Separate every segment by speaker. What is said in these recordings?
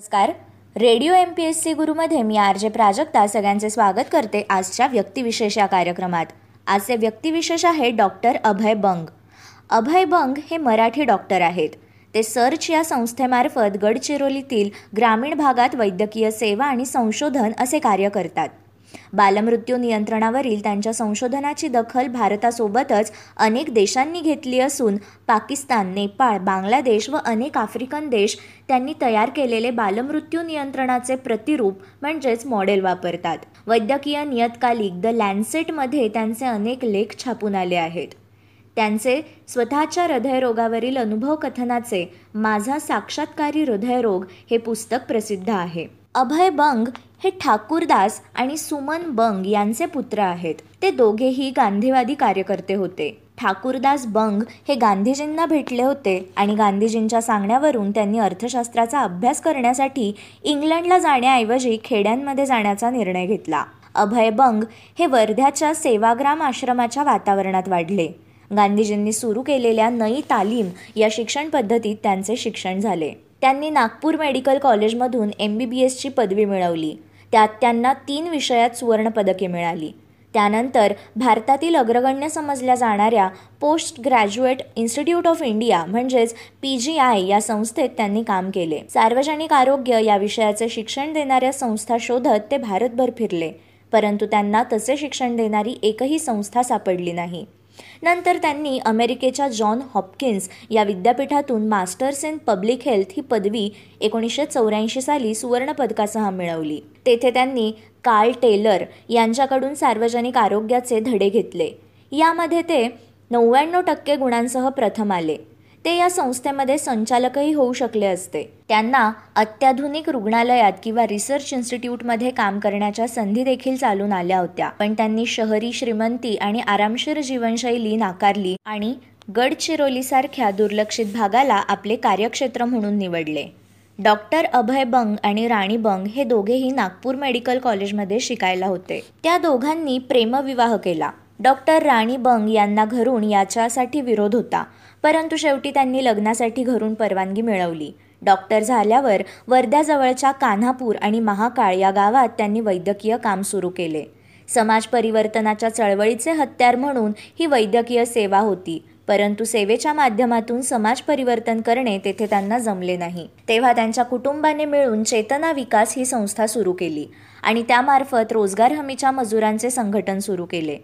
Speaker 1: नमस्कार. Radio M P S C गुरुमध्ये मी R J Prajakta सगळ्यांचे स्वागत करते आजच्या व्यक्तिविशेष या कार्यक्रमात. आजचे व्यक्तिविशेष आहे डॉक्टर अभय बंग. अभय बंग हे मराठी डॉक्टर आहेत. ते सर्च या संस्थेमार्फत गडचिरोलीतील ग्रामीण भागात वैद्यकीय सेवा आणि संशोधन असे कार्य करतात. बालमृत्यू नियंत्रणावरील त्यांच्या संशोधनाची दखल भारतासोबतच अनेक देशांनी घेतली असून पाकिस्तान नेपाळ बांगलादेश व अनेक आफ्रिकन देश त्यांनी तयार केलेले बालमृत्यू नियंत्रणाचे प्रतिरूप म्हणजेच मॉडेल वापरतात. वैद्यकीय नियतकालिक द लँडसेटमध्ये त्यांचे अनेक लेख छापून आले आहेत. त्यांचे स्वतःच्या हृदयरोगावरील अनुभव कथनाचे माझा साक्षात्कारी हृदयरोग हे पुस्तक प्रसिद्ध आहे. अभय बंग हे ठाकूरदास आणि सुमन बंग यांचे पुत्र आहेत. ते दोघेही गांधीवादी कार्यकर्ते होते. ठाकूरदास बंग हे गांधीजींना भेटले होते आणि गांधीजींच्या सांगण्यावरून त्यांनी अर्थशास्त्राचा अभ्यास करण्यासाठी इंग्लंडला जाण्याऐवजी खेड्यांमध्ये जाण्याचा निर्णय घेतला. अभय बंग हे वर्ध्याच्या सेवाग्राम आश्रमाच्या वातावरणात वाढले. गांधीजींनी सुरू केलेल्या नई तालीम या शिक्षण पद्धतीत त्यांचे शिक्षण झाले. त्यांनी नागपूर मेडिकल कॉलेजमधून एम बी बी एसची पदवी मिळवली. त्यात त्यांना तीन विषयात सुवर्णपदके मिळाली. त्यानंतर भारतातील अग्रगण्य समजल्या जाणाऱ्या post graduate institute of India म्हणजेच पी जी आय या संस्थेत त्यांनी काम केले. सार्वजनिक आरोग्य या विषयाचे शिक्षण देणाऱ्या संस्था शोधत ते भारतभर फिरले. परंतु त्यांना तसे शिक्षण देणारी एकही संस्था सापडली नाही. नंतर त्यांनी अमेरिकेच्या जॉन हॉपकिन्स या विद्यापीठातून मास्टर्स इन पब्लिक हेल्थ ही पदवी एकोणीसशे चौऱ्याऐंशी साली सुवर्णपदकासह मिळवली. तेथे त्यांनी कार्ल टेलर यांच्याकडून सार्वजनिक आरोग्याचे धडे घेतले. यामध्ये ते नव्याण्णव टक्के गुणांसह प्रथम आले. ते या संस्थेमध्ये संचालकही होऊ शकले असते. त्यांना अत्याधुनिक रुग्णालयात किंवा रिसर्च इन्स्टिट्यूटमध्ये काम करण्याच्या संधी देखील चालून आल्या होत्या. पण त्यांनी शहरी श्रीमंती आणि आरामशीर जीवनशैली नाकारली आणि गडचिरोलीसारख्या दुर्लक्षित भागाला आपले कार्यक्षेत्र म्हणून निवडले. डॉक्टर अभय बंग आणि राणी बंग हे दोघेही नागपूर मेडिकल कॉलेजमध्ये शिकायला होते. त्या दोघांनी प्रेमविवाह केला. डॉक्टर राणी बंग यांना घरून याच्यासाठी विरोध होता. परंतु शेवटी त्यांनी लग्नासाठी घरून परवानगी मिळवली. डॉक्टर झाल्यावर वर्ध्याजवळच्या कान्हापूर आणि महाकाळ या गावात त्यांनी वैद्यकीय काम सुरू केले. समाज परिवर्तनाच्या चळवळीचे हत्यार म्हणून ही वैद्यकीय सेवा होती. परंतु सेवेच्या माध्यमातून समाज परिवर्तन करणे तेथे त्यांना जमले नाही. तेव्हा त्यांच्या कुटुंबाने मिळून चेतना विकास ही संस्था सुरू केली आणि त्यामार्फत रोजगार हमीच्या मजुरांचे संघटन सुरू केले.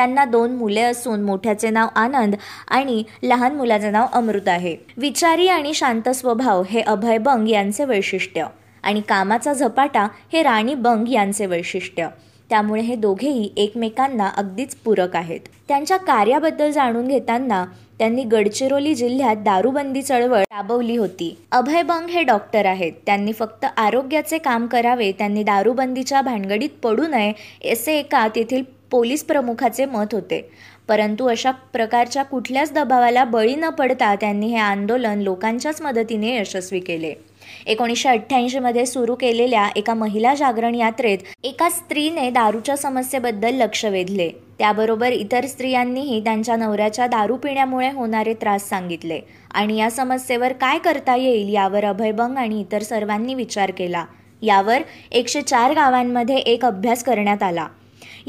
Speaker 1: त्यांना दोन मुले असून मोठ्याचे नाव आनंद आणि लहान मुलाचे नाव अमृत आहे. विचारी आणि शांत स्वभाव हे अभय बंग यांचे वैशिष्ट्य आणि कामाचा झपाटा हे राणी बंग यांचे वैशिष्ट्य. त्यामुळे हे दोघेही एकमेकांना अगदीच पूरक आहेत. त्यांच्या कार्याबद्दल जाणून घेताना त्यांनी गडचिरोली जिल्ह्यात दारूबंदी चळवळ राबवली होती. अभय बंग हे डॉक्टर आहेत. त्यांनी फक्त आरोग्याचे काम करावे त्यांनी दारूबंदीच्या भानगडीत पडू नये असे एका तेथील पोलीस प्रमुखाचे मत होते. परंतु अशा प्रकारच्या कुठल्याच दबावाला बळी न पडता त्यांनी हे आंदोलन लोकांच्याच मदतीने यशस्वी केले. एकोणीसशे अठ्ठ्याऐंशीमध्ये सुरू केलेल्या एका महिला जागरण यात्रेत एका स्त्रीने दारूच्या समस्येबद्दल लक्ष वेधले. त्याबरोबर इतर स्त्रियांनीही त्यांच्या नवऱ्याच्या दारू पिण्यामुळे होणारे त्रास सांगितले. आणि या समस्येवर काय करता येईल यावर अभयभंग आणि इतर सर्वांनी विचार केला. यावर एकशे चार गावांमध्ये एक अभ्यास करण्यात आला.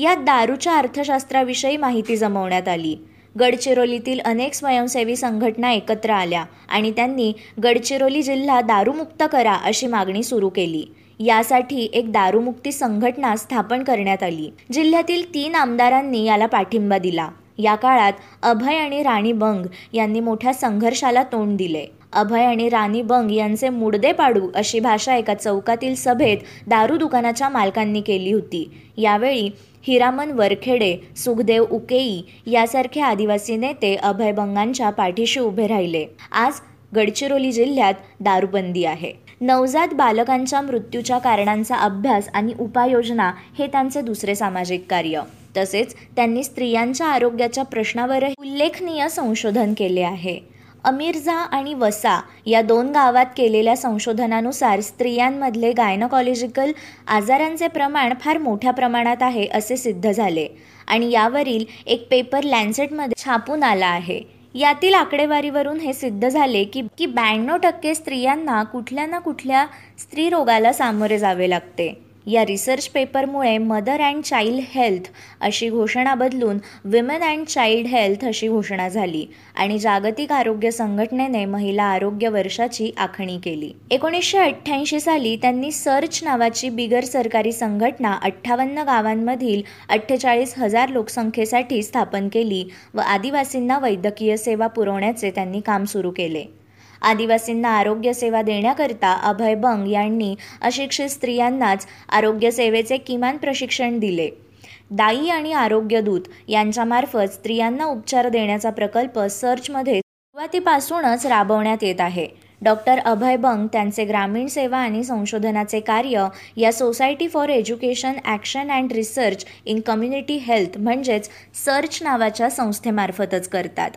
Speaker 1: यात दारूच्या अर्थशास्त्राविषयी माहिती जमवण्यात आली. गडचिरोलीतील अनेक स्वयंसेवी संघटना एकत्र आल्या आणि त्यांनी गडचिरोली जिल्हा दारूमुक्त करा अशी मागणी सुरू केली. यासाठी एक दारूमुक्ती संघटना स्थापन करण्यात आली. जिल्ह्यातील तीन आमदारांनी याला पाठिंबा दिला. या काळात अभय आणि राणी बंग यांनी मोठ्या संघर्षाला तोंड दिले. अभय आणि राणी बंग यांचे मुडदे पाडू अशी भाषा एका चौकातील सभेत दारू दुकानाच्या मालकांनी केली होती. यावेळी हिरामन वरखेडे सुखदेव उकेई यासारखे आदिवासी नेते अभयभंगांच्या पाठीशी उभे राहिले. आज गडचिरोली जिल्ह्यात दारूबंदी आहे. नवजात बालकांच्या मृत्यूच्या कारणांचा अभ्यास आणि उपाययोजना हे त्यांचे दुसरे सामाजिक कार्य. तसेच त्यांनी स्त्रियांच्या आरोग्याच्या प्रश्नावरही उल्लेखनीय संशोधन केले आहे. अमीरझा आणि वसा या दोन गावात केलेल्या संशोधनानुसार स्त्रियांमधले गायनोकॉलॉजिकल आजारांचे प्रमाण फार मोठ्या प्रमाणात आहे असे सिद्ध झाले. आणि यावरील एक पेपर लँसेटमध्ये छापून आला आहे. यातील आकडेवारीवरून हे सिद्ध झाले की की ब्याण्णव टक्के स्त्रियांना कुठल्या ना कुठल्या स्त्रीरोगाला सामोरे जावे लागते. या रिसर्च पेपरमुळे मदर अँड चाइल्ड हेल्थ अशी घोषणा बदलून विमेन अँड चाइल्ड हेल्थ अशी घोषणा झाली आणि जागतिक आरोग्य संघटनेने महिला आरोग्य वर्षाची आखणी केली. एकोणीसशे अठ्ठ्याऐंशी साली त्यांनी सर्च नावाची बिगर सरकारी संघटना अठ्ठावन्न गावांमधील अठ्ठेचाळीस हजार लोकसंख्येसाठी स्थापन केली व आदिवासींना वैद्यकीय सेवा पुरवण्याचे त्यांनी काम सुरू केले. आदिवासींना आरोग्य सेवा देण्याकरिता अभय बंग यांनी अशिक्षित स्त्रियांनाच आरोग्य सेवेचे किमान प्रशिक्षण दिले. दाई आणि आरोग्य दूत यांच्यामार्फत स्त्रियांना उपचार देण्याचा प्रकल्प सर्चमध्ये सुरुवातीपासूनच राबवण्यात येत आहे. डॉक्टर अभय बंग त्यांचे ग्रामीण सेवा आणि संशोधनाचे कार्य या society for education action and research in community health म्हणजेच सर्च नावाच्या संस्थेमार्फतच करतात.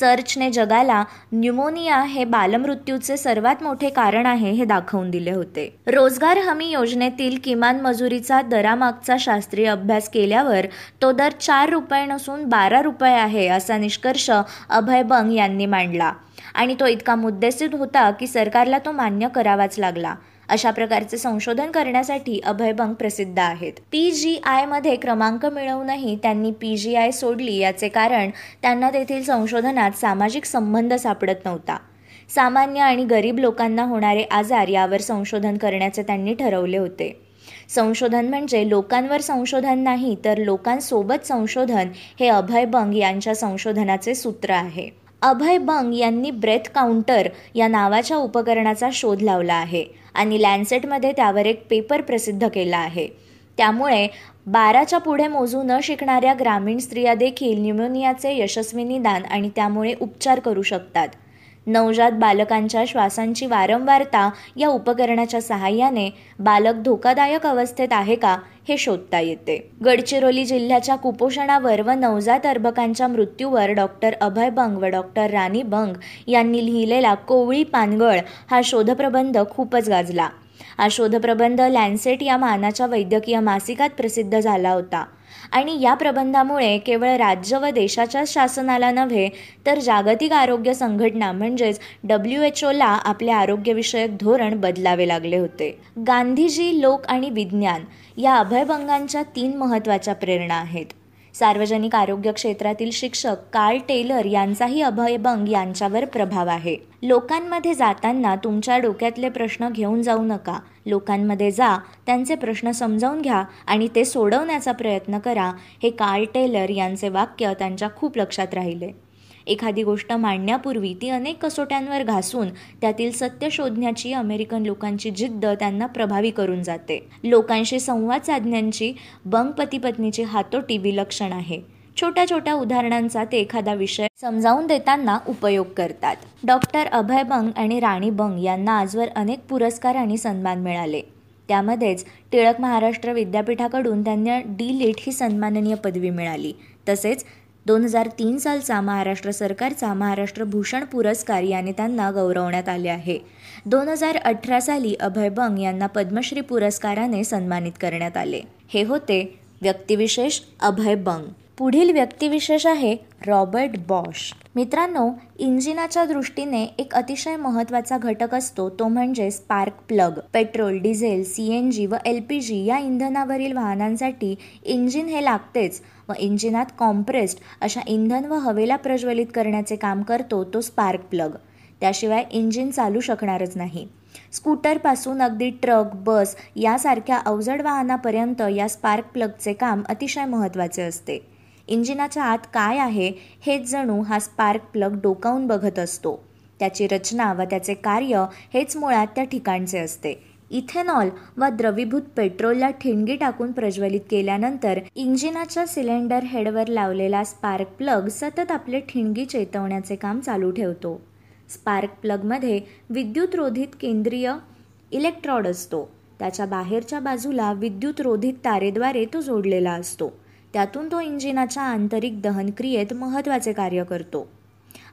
Speaker 1: सर्चने जगाला न्यूमोनिया हे बालमृत्यूचे सर्वात मोठे कारण आहे हे दाखवून दिले होते. रोजगार हमी योजनेतील किमान मजुरीचा दरामागचा शास्त्रीय अभ्यास केल्यावर तो दर चार रुपये नसून बारा रुपये आहे असा निष्कर्ष अभय बंग यांनी मांडला. आणि तो इतका मुद्देसूद होता की सरकारला तो मान्य करावाच लागला. अशा प्रकारचे संशोधन करण्यासाठी अभयभंग प्रसिद्ध आहेत. पी जी आयमध्ये क्रमांक मिळवूनही त्यांनी पी जी आय सोडली याचे कारण त्यांना तेथील संशोधनात सामाजिक संबंध सापडत नव्हता. सामान्य आणि गरीब लोकांना होणारे आजार यावर संशोधन करण्याचे त्यांनी ठरवले होते. संशोधन म्हणजे लोकांवर संशोधन नाही तर लोकांसोबत संशोधन हे अभय बंग यांच्या संशोधनाचे सूत्र आहे. अभय बंग यांनी ब्रेथ काउंटर या नावाच्या उपकरणाचा शोध लावला आहे. आणि लॅन्सेटमध्ये त्यावर एक पेपर प्रसिद्ध केला आहे. त्यामुळे बाराच्या पुढे मोजू न शिकणाऱ्या ग्रामीण स्त्रिया देखील न्यूमोनियाचे यशस्वी निदान आणि त्यामुळे उपचार करू शकतात. नवजात बालकांच्या श्वासांची वारंवारता या उपकरणाच्या सहाय्याने बालक धोकादायक अवस्थेत आहे का हे शोधता येते. गडचिरोली जिल्ह्याच्या कुपोषणावर व नवजात अर्भकांच्या मृत्यूवर डॉक्टर अभय बंग व डॉक्टर राणी बंग यांनी लिहिलेला कोवळी पानगळ हा शोधप्रबंध खूपच गाजला. हा शोधप्रबंध लॅन्सेट या मानाच्या वैद्यकीय मासिकात प्रसिद्ध झाला होता. आणि या प्रबंधामुळे केवळ राज्य व देशाच्या शासनाला नव्हे तर जागतिक आरोग्य संघटना म्हणजेच डब्ल्यू एच ओला आपले आरोग्यविषयक धोरण बदलावे लागले होते. गांधीजी लोक आणि विज्ञान या अभयभंगांच्या तीन महत्त्वाच्या प्रेरणा आहेत. सार्वजनिक आरोग्य क्षेत्रातील शिक्षक कार्ल टेलर यांचाही अभयभंग यांच्यावर प्रभाव आहे. लोकांमध्ये जाताना तुमच्या डोक्यातले प्रश्न घेऊन जाऊ नका. लोकांमध्ये जा त्यांचे प्रश्न समजावून घ्या आणि ते सोडवण्याचा प्रयत्न करा हे कार्ल टेलर यांचे वाक्य त्यांच्या खूप लक्षात राहिले. एखादी गोष्ट मांडण्यापूर्वी ती अनेक कसोट्यांवर घासून त्यातील सत्य शोधण्याची अमेरिकन लोकांची जिद्द त्यांना प्रभावी करून जाते. लोकांशी संवाद साधण्याची बंग पती पत्नीची हातोटी विलक्षण आहे. छोट्या छोट्या उदाहरणांचा ते एखादा विषय समजावून देताना उपयोग करतात. डॉक्टर अभय बंग आणि राणी बंग यांना आजवर अनेक पुरस्कार आणि सन्मान मिळाले. त्यामध्येच टिळक महाराष्ट्र विद्यापीठाकडून त्यांना डी. लिट ही सन्माननीय पदवी मिळाली. तसेच दोन हजार तीन सालचा महाराष्ट्र सरकारचा महाराष्ट्र भूषण पुरस्कार याने त्यांना गौरवण्यात आले आहे. दोन हजार अठरा साली अभय बंग यांना पद्मश्री पुरस्काराने सन्मानित करण्यात आले. हे होते व्यक्तिविशेष अभय बंग. पुढील व्यक्तिविशेष आहे रॉबर्ट बॉश. मित्रांनो इंजिनाच्या दृष्टीने एक अतिशय महत्त्वाचा घटक असतो तो म्हणजे spark plug. Petrol diesel C N G व एल पी जी या इंधनावरील वाहनांसाठी इंजिन हे लागतेच व इंजिनात कॉम्प्रेस्ड अशा इंधन व हवेला प्रज्वलित करण्याचे काम करतो तो स्पार्क प्लग. त्याशिवाय इंजिन चालू शकणारच नाही. स्कूटरपासून अगदी ट्रक बस यासारख्या अवजड वाहनापर्यंत या स्पार्क प्लगचे काम अतिशय महत्त्वाचे असते. इंजिनाच्या आत काय आहे हेच जणू हा स्पार्क प्लग डोकावून बघत असतो. त्याची रचना व त्याचे कार्य हेच मुळात त्या ठिकाणचे असते. इथेनॉल व द्रवीभूत पेट्रोलला ठिणगी टाकून प्रज्वलित केल्यानंतर इंजिनाच्या सिलेंडर हेडवर लावलेला स्पार्क प्लग सतत आपले ठिणगी चेतवण्याचे काम चालू ठेवतो. स्पार्क प्लगमध्ये विद्युतरोधित केंद्रीय इलेक्ट्रॉड असतो. त्याच्या बाहेरच्या बाजूला विद्युतरोधित तारेद्वारे तो जोडलेला असतो. त्यातून तो इंजिनाच्या आंतरिक दहनक्रियेत महत्त्वाचे कार्य करतो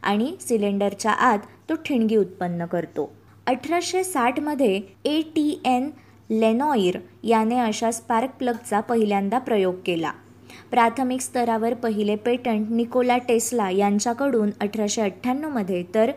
Speaker 1: आणि सिलेंडरच्या आत तो ठिणगी उत्पन्न करतो. अठराशे साठमध्ये ए टी एन लेनॉईर याने अशा स्पार्क प्लगचा पहिल्यांदा प्रयोग केला. प्राथमिक स्तरावर पहिले पेटंट निकोला टेस्ला यांच्याकडून अठराशे अठ्ठ्याण्णवमध्ये तर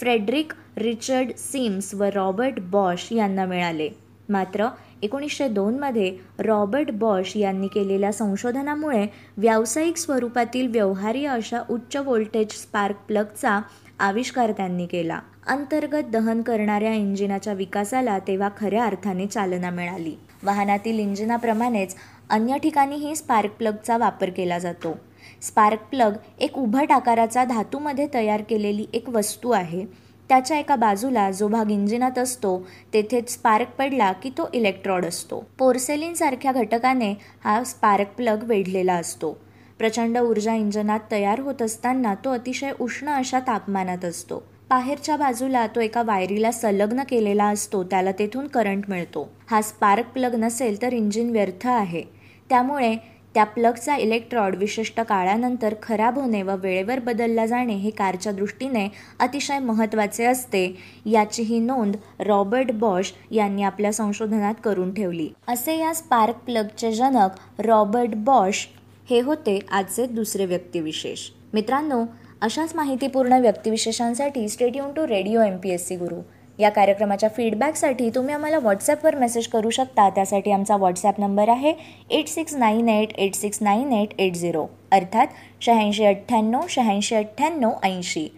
Speaker 1: फ्रेडरिक रिचर्ड सिम्स व रॉबर्ट बॉश यांना मिळाले. मात्र एकोणीसशे दोनमध्ये रॉबर्ट बॉश यांनी केलेल्या संशोधनामुळे व्यावसायिक स्वरूपातील व्यवहार्य अशा उच्च व्होल्टेज स्पार्क प्लगचा आविष्कार त्यांनी केला. अंतर्गत दहन करणाऱ्या इंजिनाच्या विकासाला तेव्हा खऱ्या अर्थाने चालना मिळाली. वाहनातील इंजिनाप्रमाणेच अन्य ठिकाणीही स्पार्क प्लगचा वापर केला जातो. स्पार्क प्लग एक उभट आकाराचा धातूमध्ये तयार केलेली एक वस्तू आहे. त्याच्या एका बाजूला जो भाग इंजिनात असतो तेथेच स्पार्क पडला की तो इलेक्ट्रॉड असतो. पोर्सेलिन सारख्या घटकाने हा स्पार्क प्लग वेढलेला असतो. प्रचंड ऊर्जा इंजिनात तयार होत असताना तो अतिशय उष्ण अशा तापमानात असतो. बाहेरच्या बाजूला तो एका वायरीला संलग्न केलेला असतो त्याला तेथून करंट मिळतो. हा स्पार्क प्लग नसेल तर इंजिन व्यर्थ आहे. त्यामुळे त्या प्लगचा इलेक्ट्रॉड विशिष्ट काळानंतर खराब होणे व वेळेवर बदलला जाणे हे कारच्या दृष्टीने अतिशय महत्त्वाचे असते. याचीही नोंद रॉबर्ट बॉश यांनी आपल्या संशोधनात करून ठेवली. असे या स्पार्क प्लगचे जनक रॉबर्ट बॉश हे होते आजचे दुसरे व्यक्तिविशेष. मित्रांनो अशाच माहितीपूर्ण व्यक्तिविशेषांसाठी stadium to radio M P S C Guru या कार्यक्रमाच्या फीडबॅकसाठी तुम्ही आम्हाला व्हॉट्सॲपवर मेसेज करू शकता. त्यासाठी आमचा व्हॉट्सॲप नंबर आहे eight six nine eight eight six nine eight eight zero अर्थात शहाऐंशी अठ्ठ्याण्णव शहाऐंशी अठ्ठ्याण्णव ऐंशी.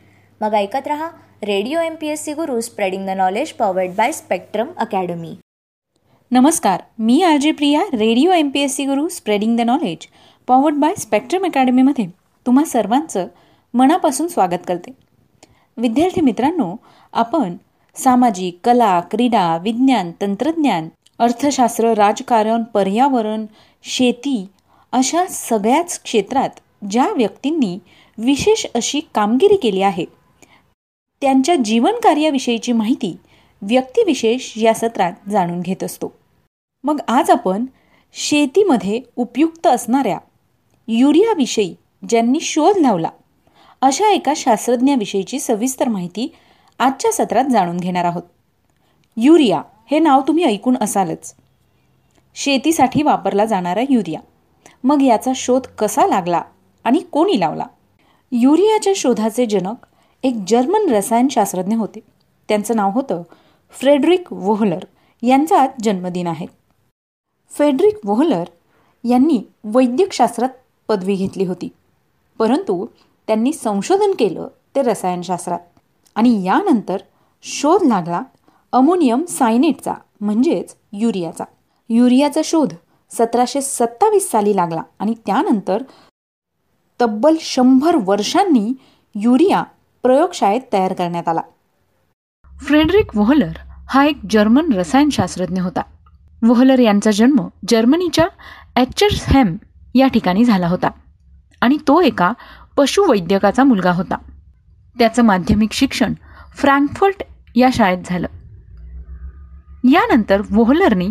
Speaker 1: मग ऐकत रहा radio M P S C Guru spreading the knowledge powered by Spectrum Academy
Speaker 2: नमस्कार मी R J Priya radio M P S C Guru spreading the knowledge powered by Spectrum अकॅडमीमध्ये तुम्हा सर्वांचं मनापासून स्वागत करते. विद्यार्थी मित्रांनो आपण सामाजिक कला क्रीडा विज्ञान तंत्रज्ञान अर्थशास्त्र राजकारण पर्यावरण शेती अशा सगळ्याच क्षेत्रात ज्या व्यक्तींनी विशेष अशी कामगिरी केली आहे त्यांच्या जीवनकार्याविषयीची माहिती व्यक्तिविशेष या सत्रात जाणून घेत असतो. मग आज आपण शेतीमध्ये उपयुक्त असणाऱ्या युरियाविषयी ज्यांनी शोध लावला अशा एका शास्त्रज्ञाविषयीची सविस्तर माहिती आजच्या सत्रात जाणून घेणार आहोत. युरिया हे नाव तुम्ही ऐकून असालच. शेतीसाठी वापरला जाणारा युरिया. मग याचा शोध कसा लागला आणि कोणी लावला? युरियाच्या शोधाचे जनक एक जर्मन रसायनशास्त्रज्ञ होते. त्यांचं नाव होतं फ्रेडरिक वोहलर. यांचा आज जन्मदिन आहे. फ्रेडरिक वोहलर यांनी वैद्यकशास्त्रात पदवी घेतली होती. परंतु त्यांनी संशोधन केलं ते रसायनशास्त्रात आणि यानंतर शोध लागला अमोनियम सायनेटचा म्हणजेच युरियाचा. युरियाचा शोध सतराशे सत्तावीस साली लागला आणि त्यानंतर तब्बल शंभर वर्षांनी युरिया प्रयोगशाळेत तयार करण्यात आला. फ्रेडरिक वोहलर हा एक जर्मन रसायनशास्त्रज्ञ होता. वोहलर यांचा जन्म जर्मनीच्या हॅम या ठिकाणी झाला होता आणि तो एका पशुवैद्यकाचा मुलगा होता. त्याचं माध्यमिक शिक्षण फ्रँकफर्ट या शाळेत झालं. यानंतर वोहलरनी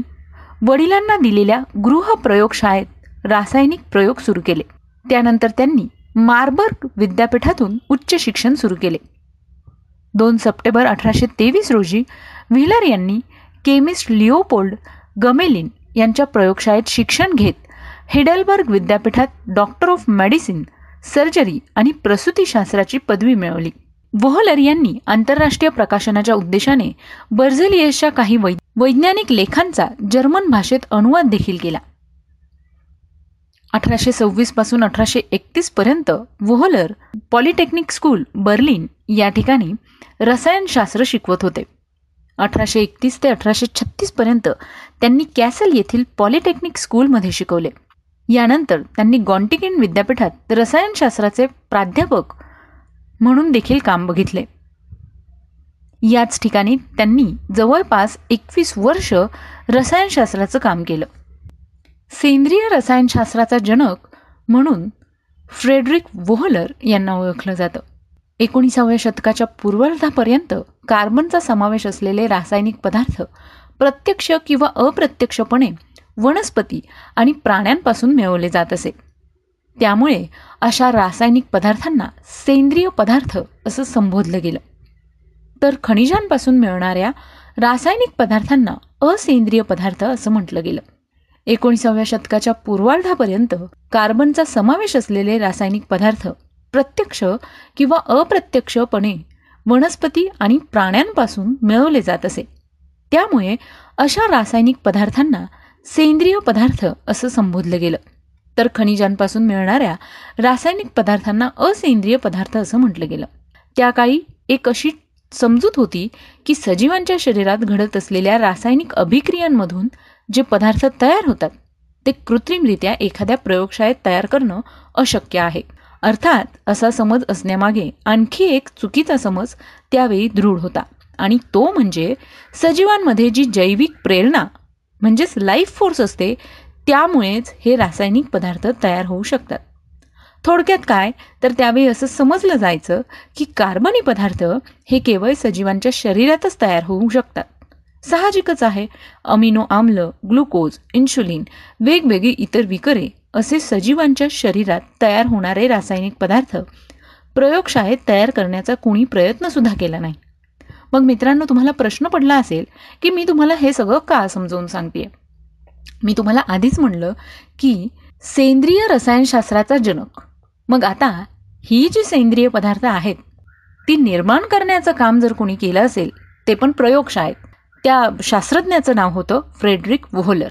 Speaker 2: वडिलांना दिलेल्या गृह प्रयोगशाळेत रासायनिक प्रयोग सुरू केले. त्यानंतर त्यांनी मार्बर्ग विद्यापीठातून उच्च शिक्षण सुरू केले. दोन सप्टेंबर अठराशे तेवीस रोजी व्हिलर यांनी केमिस्ट लिओपोल्ड गमेलिन यांच्या प्रयोगशाळेत शिक्षण घेत हिडेलबर्ग विद्यापीठात डॉक्टर ऑफ मेडिसिन सर्जरी आणि प्रसूतीशास्त्राची पदवी मिळवली. वोहलर यांनी आंतरराष्ट्रीय प्रकाशनाच्या उद्देशाने बर्झेलियसच्या काही वै वैज्ञानिक लेखांचा जर्मन भाषेत अनुवाद देखील केला. अठराशे सव्वीसपासून अठराशे एकतीस पर्यंत वोहलर पॉलिटेक्निक स्कूल बर्लिन या ठिकाणी रसायनशास्त्र शिकवत होते. अठराशे एकतीस ते अठराशे छत्तीस पर्यंत त्यांनी कॅसल येथील पॉलिटेक्निक स्कूलमध्ये शिकवले. यानंतर त्यांनी गॉन्टिकिन विद्यापीठात रसायनशास्त्राचे प्राध्यापक म्हणून देखील काम बघितले. याच ठिकाणी त्यांनी जवळपास एकवीस वर्ष रसायनशास्त्राचं काम केलं. सेंद्रिय रसायनशास्त्राचा जनक म्हणून फ्रेडरिक वोहलर यांना ओळखलं जातं. एकोणीसाव्या शतकाच्या पूर्वार्धापर्यंत कार्बनचा समावेश असलेले रासायनिक पदार्थ प्रत्यक्ष किंवा अप्रत्यक्षपणे वनस्पती आणि प्राण्यांपासून मिळवले जात असे. त्यामुळे अशा रासायनिक पदार्थांना सेंद्रिय पदार्थ असं संबोधलं गेलं. तर खनिजांपासून मिळणाऱ्या रासायनिक पदार्थांना असेंद्रिय पदार्थ असं म्हटलं गेलं. एकोणीसाव्या शतकाच्या पूर्वार्धापर्यंत कार्बनचा समावेश असलेले रासायनिक पदार्थ प्रत्यक्ष किंवा अप्रत्यक्षपणे वनस्पती आणि प्राण्यांपासून मिळवले जात असे. त्यामुळे अशा रासायनिक पदार्थांना सेंद्रिय पदार्थ असं संबोधलं गेलं. तर खनिजांपासून मिळणाऱ्या रासायनिक पदार्थांना असेंद्रिय पदार्थ असं म्हटलं गेलं. त्या काळी एक अशी समजूत होती की सजीवांच्या शरीरात घडत असलेल्या रासायनिक अभिक्रियांमधून जे पदार्थ तयार होतात ते कृत्रिमरित्या एखाद्या प्रयोगशाळेत तयार करणं अशक्य आहे. अर्थात असा समज असण्यामागे आणखी एक चुकीचा समज त्यावेळी दृढ होता आणि तो म्हणजे सजीवांमध्ये जी जैविक प्रेरणा म्हणजेच लाईफ फोर्स असते त्यामुळेच हे रासायनिक पदार्थ तयार होऊ शकतात. थोडक्यात काय? तर त्यावेळी असं समजलं जायचं की कार्बनी पदार्थ हे केवळ सजीवांच्या शरीरातच तयार होऊ शकतात. साहजिकच आहे. अमिनो आम्ल ग्लुकोज इन्शुलिन वेगवेगळी इतर विकरे असे सजीवांच्या शरीरात तयार होणारे रासायनिक पदार्थ प्रयोगशाळेत तयार करण्याचा कोणी प्रयत्नसुद्धा केला नाही. मग मित्रांनो तुम्हाला प्रश्न पडला असेल की मी तुम्हाला हे सगळं का समजावून सांगते मी तुम्हाला आधीच म्हणलं की सेंद्रिय रसायनशास्त्राचा जनक. मग आता ही जी सेंद्रिय पदार्थ आहेत ती निर्माण करण्याचं काम जर कोणी केलं असेल ते पण प्रयोगशाळेत. त्या शास्त्रज्ञाचं नाव होतं फ्रेडरिक वोहलर.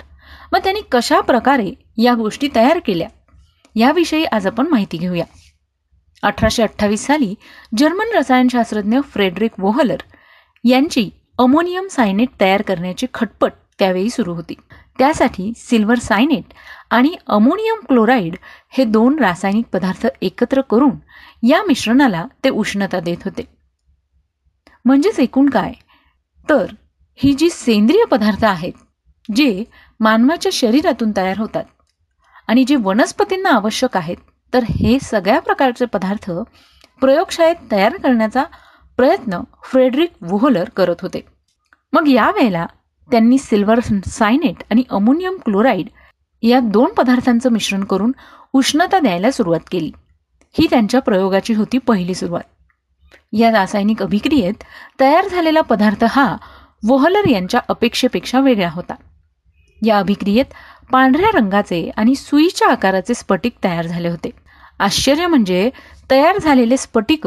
Speaker 2: मग त्यांनी कशा प्रकारे या गोष्टी तयार केल्या? याविषयी आज आपण माहिती घेऊया. अठराशे अठ्ठावीस साली जर्मन रसायनशास्त्रज्ञ फ्रेडरिक वोहलर यांची अमोनियम सायनेट तयार करण्याची खटपट त्यावेळी सुरू होती. त्यासाठी सिल्वर सायनेट आणि अमोनियम क्लोराईड हे दोन रासायनिक पदार्थ एकत्र करून या मिश्रणाला ते उष्णता देत होते. म्हणजेच एकूण काय? तर ही जी सेंद्रिय पदार्थ आहेत जे मानवाच्या शरीरातून तयार होतात आणि जे वनस्पतींना आवश्यक आहेत तर हे सगळ्या प्रकारचे पदार्थ प्रयोगशाळेत तयार करण्याचा प्रयत्न फ्रेडरिक वुहलर करत होते. मग यावेळेला त्यांनी सिल्वर सायनेट आणि अमोनियम क्लोराईड या दोन पदार्थांचं मिश्रण करून उष्णता द्यायला सुरुवात केली. ही त्यांच्या प्रयोगाची होती पहिली सुरुवात. या रासायनिक अभिक्रियेत तयार झालेला पदार्थ हा वोहलर यांच्या अपेक्षेपेक्षा वेगळा होता. या अभिक्रियेत पांढऱ्या रंगाचे आणि सुईच्या आकाराचे स्फटिक तयार झाले होते. आश्चर्य म्हणजे तयार झालेले स्फटिक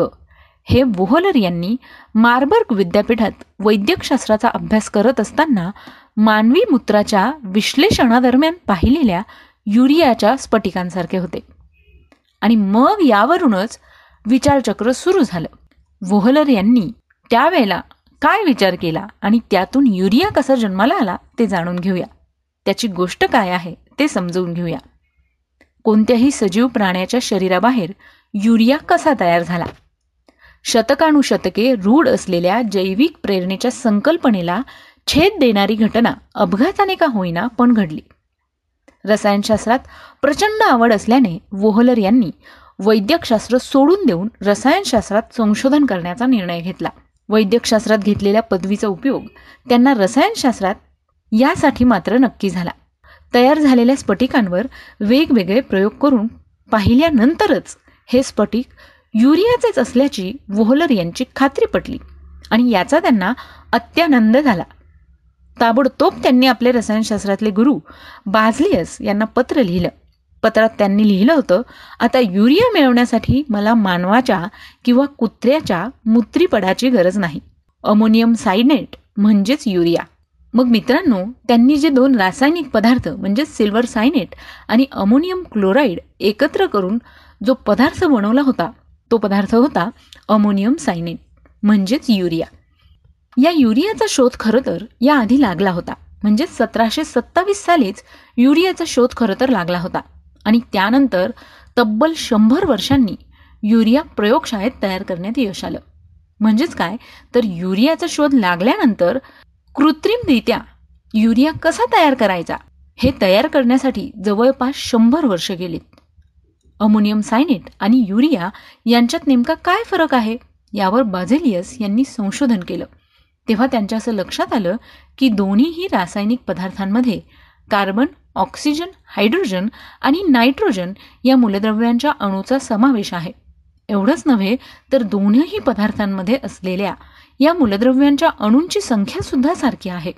Speaker 2: हे वोहलर यांनी मार्बर्ग विद्यापीठात वैद्यकशास्त्राचा अभ्यास करत असताना मानवी मूत्राच्या विश्लेषणादरम्यान पाहिलेल्या युरियाच्या स्फटिकांसारखे होते. आणि मग यावरूनच विचारचक्र सुरू झालं. वोहलर यांनी त्यावेळेला काय विचार केला आणि त्यातून युरिया कसा जन्माला आला ते जाणून घेऊया. त्याची गोष्ट काय आहे ते समजून घेऊया. कोणत्याही सजीव प्राण्याच्या शरीराबाहेर युरिया कसा तयार झाला? शतकानुशतके रूढ असलेल्या जैविक प्रेरणेच्या संकल्पनेला छेद देणारी घटना अपघाताने का होईना पण घडली. रसायनशास्त्रात प्रचंड आवड असल्याने वोहलर यांनी वैद्यकशास्त्र सोडून देऊन रसायनशास्त्रात संशोधन करण्याचा निर्णय घेतला. वैद्यकशास्त्रात घेतलेल्या पदवीचा उपयोग त्यांना रसायनशास्त्रात यासाठी मात्र नक्की झाला. तयार झालेल्या स्फटिकांवर वेगवेगळे प्रयोग करून पाहिल्यानंतरच हे स्फटिक युरियाचेच असल्याची वोहलर यांची खात्री पटली आणि याचा त्यांना अत्यानंद झाला. ताबडतोब त्यांनी आपले रसायनशास्त्रातले गुरु बाझलियस यांना पत्र लिहिलं. पत्रात त्यांनी लिहिलं होतं आता युरिया मिळवण्यासाठी मला मानवाच्या किंवा कुत्र्याच्या मूत्रीपडाची गरज नाही. अमोनियम सायनेट म्हणजेच युरिया. मग मित्रांनो त्यांनी जे दोन रासायनिक पदार्थ म्हणजेच सिल्वर सायनेट आणि अमोनियम क्लोराईड एकत्र करून जो पदार्थ बनवला होता तो पदार्थ होता अमोनियम सायनेट म्हणजेच युरिया. या युरियाचा शोध खरं तर या आधी लागला होता. म्हणजे सतराशे सत्तावीस सालीच युरियाचा शोध खरं तर लागला होता. आणि त्यानंतर तब्बल शंभर वर्षांनी युरिया प्रयोगशाळेत तयार करण्यात यश आलं. म्हणजेच काय? तर युरियाचा शोध लागल्यानंतर कृत्रिमरित्या युरिया कसा तयार करायचा हे तयार करण्यासाठी जवळपास शंभर वर्ष गेलीत. अमोनियम सायनेट आणि युरिया यांच्यात नेमका काय फरक आहे यावर बाझेलियस यांनी संशोधन केलं. तेव्हा त्यांच्या असं लक्षात आलं की दोन्हीही रासायनिक पदार्थांमध्ये कार्बन ऑक्सिजन हायड्रोजन आणि नायट्रोजन या मूलद्रव्यांच्या अणूचा समावेश आहे. एवढंच नव्हे तर दोन्ही पदार्थांमध्ये असलेल्या या मूलद्रव्यांच्या अणूंची संख्या सुद्धा सारखी आहे.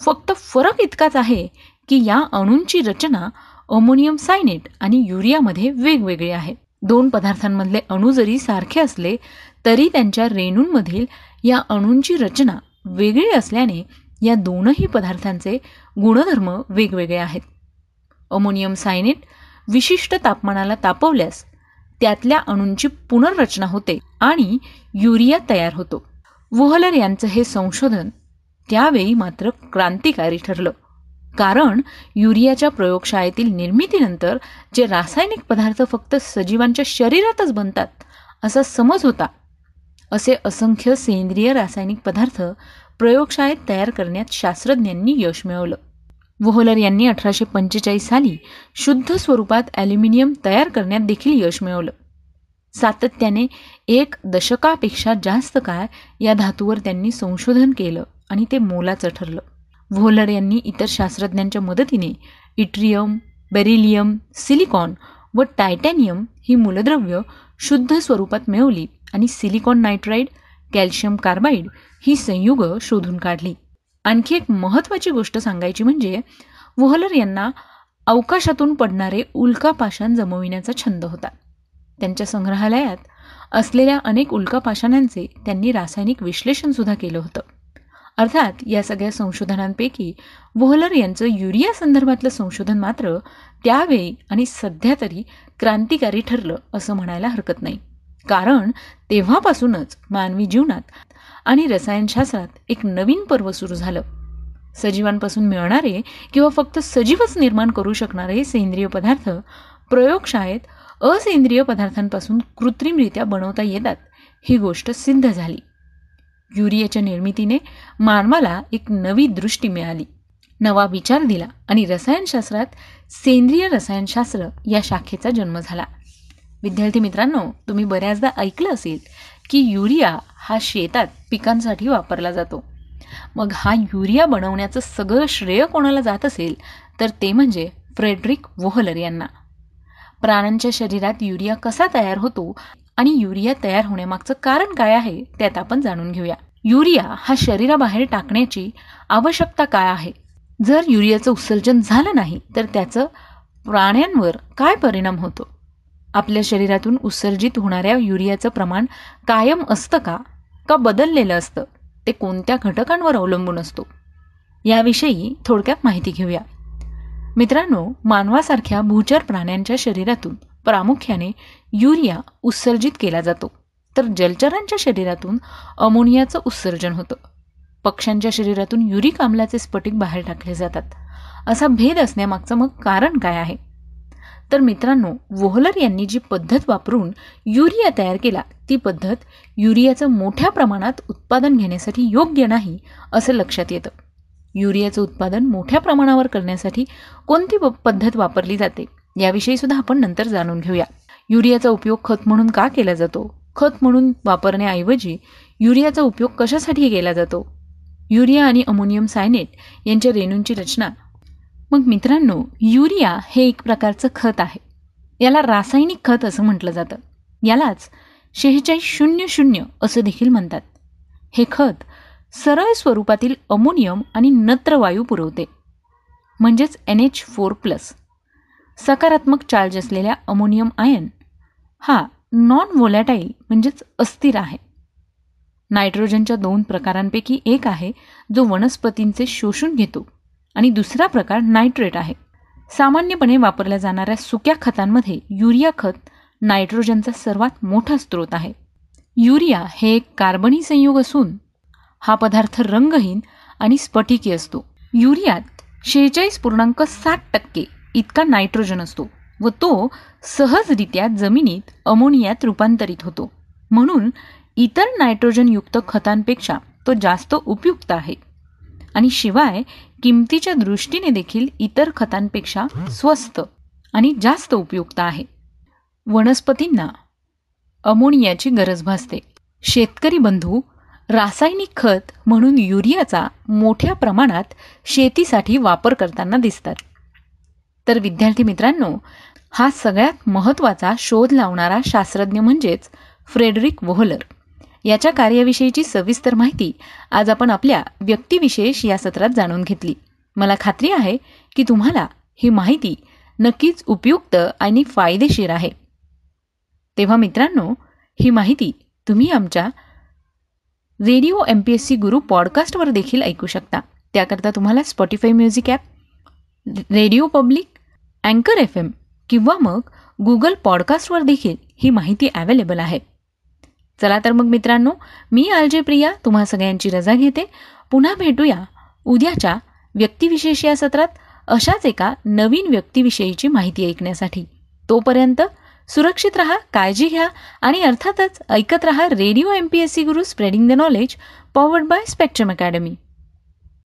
Speaker 2: फक्त फरक इतकाच आहे की या अणूंची रचना अमोनियम सायनेट आणि युरियामध्ये वेगवेगळे आहेत. दोन पदार्थांमधले अणू जरी सारखे असले तरी त्यांच्या रेणूंमधील या अणूंची रचना वेगळी असल्याने या दोनही पदार्थांचे गुणधर्म वेगवेगळे आहेत. अमोनियम सायनेट विशिष्ट तापमानाला तापवल्यास त्यातल्या अणूंची पुनर्रचना होते आणि युरिया तयार होतो. वुहलर यांचं हे संशोधन त्यावेळी मात्र क्रांतिकारी ठरलं. कारण युरियाच्या प्रयोगशाळेतील निर्मितीनंतर जे रासायनिक पदार्थ फक्त सजीवांच्या शरीरातच बनतात असा समज होता. असे असंख्य सेंद्रिय रासायनिक पदार्थ प्रयोगशाळेत तयार करण्यात शास्त्रज्ञांनी यश मिळवलं. वोहलर यांनी अठराशे पंचेचाळीस साली शुद्ध स्वरूपात ॲल्युमिनियम तयार करण्यात देखील यश मिळवलं. सातत्याने एक दशकापेक्षा जास्त काळ या धातूवर त्यांनी संशोधन केलं आणि ते मोलाचं ठरलं. व्होलर यांनी इतर शास्त्रज्ञांच्या मदतीने इट्रियम बेरिलियम सिलिकॉन व टायटॅनियम ही मूलद्रव्य शुद्ध स्वरूपात मिळवली आणि सिलिकॉन नायट्राईड कॅल्शियम कार्बाईड ही संयुग शोधून काढली. आणखी एक महत्त्वाची गोष्ट सांगायची म्हणजे व्होलर यांना अवकाशातून पडणारे उल्कापाषाण जमविण्याचा छंद होता. त्यांच्या संग्रहालयात असलेल्या अनेक उल्कापाषाणांचे त्यांनी रासायनिक विश्लेषणसुद्धा केलं होतं. अर्थात या सगळ्या संशोधनांपैकी व्होलर यांचं युरिया संदर्भातलं संशोधन मात्र त्यावेळी आणि सध्या तरी क्रांतिकारी ठरलं असं म्हणायला हरकत नाही. कारण तेव्हापासूनच मानवी जीवनात आणि रसायनशास्त्रात एक नवीन पर्व सुरू झालं. सजीवांपासून मिळणारे किंवा फक्त सजीवच निर्माण करू शकणारे सेंद्रिय पदार्थ प्रयोगशाळेत असेंद्रिय पदार्थांपासून कृत्रिमरित्या बनवता येतात ही गोष्ट सिद्ध झाली. युरियाच्या निर्मितीने मानवाला एक नवी दृष्टी मिळाली. नवा विचार दिला आणि रसायनशास्त्रात सेंद्रिय रसायनशास्त्र या शाखेचा जन्म झाला. विद्यार्थी मित्रांनो तुम्ही बऱ्याचदा ऐकलं असेल की युरिया हा शेतात पिकांसाठी वापरला जातो. मग हा युरिया बनवण्याचं सगळं श्रेय कोणाला जात असेल तर ते म्हणजे फ्रेडरिक वोहलर यांना. प्राण्यांच्या शरीरात युरिया कसा तयार होतो आणि युरिया तयार होण्यामागचं कारण काय आहे त्यात आपण जाणून घेऊया. युरिया हा शरीराबाहेर टाकण्याची आवश्यकता काय आहे? जर युरियाचं उत्सर्जन झालं नाही तर त्याचं प्राण्यांवर काय परिणाम होतो? आपल्या शरीरातून उत्सर्जित होणाऱ्या युरियाचं प्रमाण कायम असतं का? का बदललेलं असतं? ते कोणत्या घटकांवर अवलंबून असतो? याविषयी थोडक्यात माहिती घेऊया. मित्रांनो मानवासारख्या भूचर प्राण्यांच्या शरीरातून प्रामुख्याने युरिया उत्सर्जित केला जातो. तर जलचरांच्या शरीरातून अमोनियाचं उत्सर्जन होतं. पक्ष्यांच्या शरीरातून युरिक आम्लाचे स्फटिक बाहेर टाकले जातात. असा भेद असण्यामागचं मग कारण काय आहे? तर मित्रांनो वोहलर यांनी जी पद्धत वापरून युरिया तयार केला ती पद्धत युरियाचं मोठ्या प्रमाणात उत्पादन घेण्यासाठी योग्य नाही असं लक्षात येतं. युरियाचं उत्पादन मोठ्या प्रमाणावर करण्यासाठी कोणती पद्धत वापरली जाते? याविषयी सुद्धा आपण नंतर जाणून घेऊया. युरियाचा उपयोग खत म्हणून का केला जातो? खत म्हणून वापरण्याऐवजी युरियाचा उपयोग कशासाठी केला जातो? युरिया आणि अमोनियम सायनेट यांच्या रेणूंची रचना. मग मित्रांनो युरिया हे एक प्रकारचं खत आहे. याला रासायनिक खत असं म्हटलं जातं. यालाच शेहेचाळीस शून्य शून्य असं देखील म्हणतात. हे खत सरळ स्वरूपातील अमोनियम आणि नत्रवायू पुरवते. म्हणजेच एन एच फोर प्लस. सकारात्मक चार्ज असलेल्या अमोनियम आयन हा नॉन व्होलॅटाईल म्हणजेच अस्थिर आहे. नायट्रोजनच्या दोन प्रकारांपैकी एक आहे जो वनस्पतींचे शोषून घेतो आणि दुसरा प्रकार नायट्रेट आहे. सामान्यपणे वापरल्या जाणाऱ्या सुक्या खतांमध्ये युरिया खत नायट्रोजनचा सर्वात मोठा स्रोत आहे. युरिया हे एक कार्बनी संयोग असून हा पदार्थ रंगहीन आणि स्फटिकी असतो. युरियात शेहेचाळीस पूर्णांक सात टक्के इतका नायट्रोजन असतो व तो सहजरित्या जमिनीत अमोनियात रूपांतरित होतो. म्हणून इतर नायट्रोजनयुक्त खतांपेक्षा तो जास्त उपयुक्त आहे. आणि शिवाय किमतीच्या दृष्टीने देखील इतर खतांपेक्षा स्वस्त आणि जास्त उपयुक्त आहे. वनस्पतींना अमोनियाची गरज भासते. शेतकरी बंधू रासायनिक खत म्हणून युरियाचा मोठ्या प्रमाणात शेतीसाठी वापर करताना दिसतात. तर विद्यार्थी मित्रांनो हा सगळ्यात महत्त्वाचा शोध लावणारा शास्त्रज्ञ म्हणजेच फ्रेडरिक वोहलर. याच्या कार्याविषयीची सविस्तर माहिती आज आपण आपल्या व्यक्तिविशेष या सत्रात जाणून घेतली. मला खात्री आहे की तुम्हाला ही माहिती नक्कीच उपयुक्त आणि फायदेशीर आहे. तेव्हा मित्रांनो ही माहिती तुम्ही आमच्या radio M P S C Guru पॉडकास्टवर देखील ऐकू शकता. त्याकरता तुम्हाला Spotify music app radio public अँकर एफ एम किंवा मग गुगल पॉडकास्टवर देखील ही माहिती अवेलेबल आहे. चला तर मग मित्रांनो मी आलजे जे प्रिया तुम्हा सगळ्यांची रजा घेते. पुन्हा भेटूया उद्याच्या व्यक्तिविशेष या सत्रात अशाच एका नवीन व्यक्तीविषयीची माहिती ऐकण्यासाठी. तोपर्यंत सुरक्षित रहा काळजी घ्या आणि अर्थातच ऐकत रहा radio M P S C Guru spreading the knowledge powered by Spectrum Academy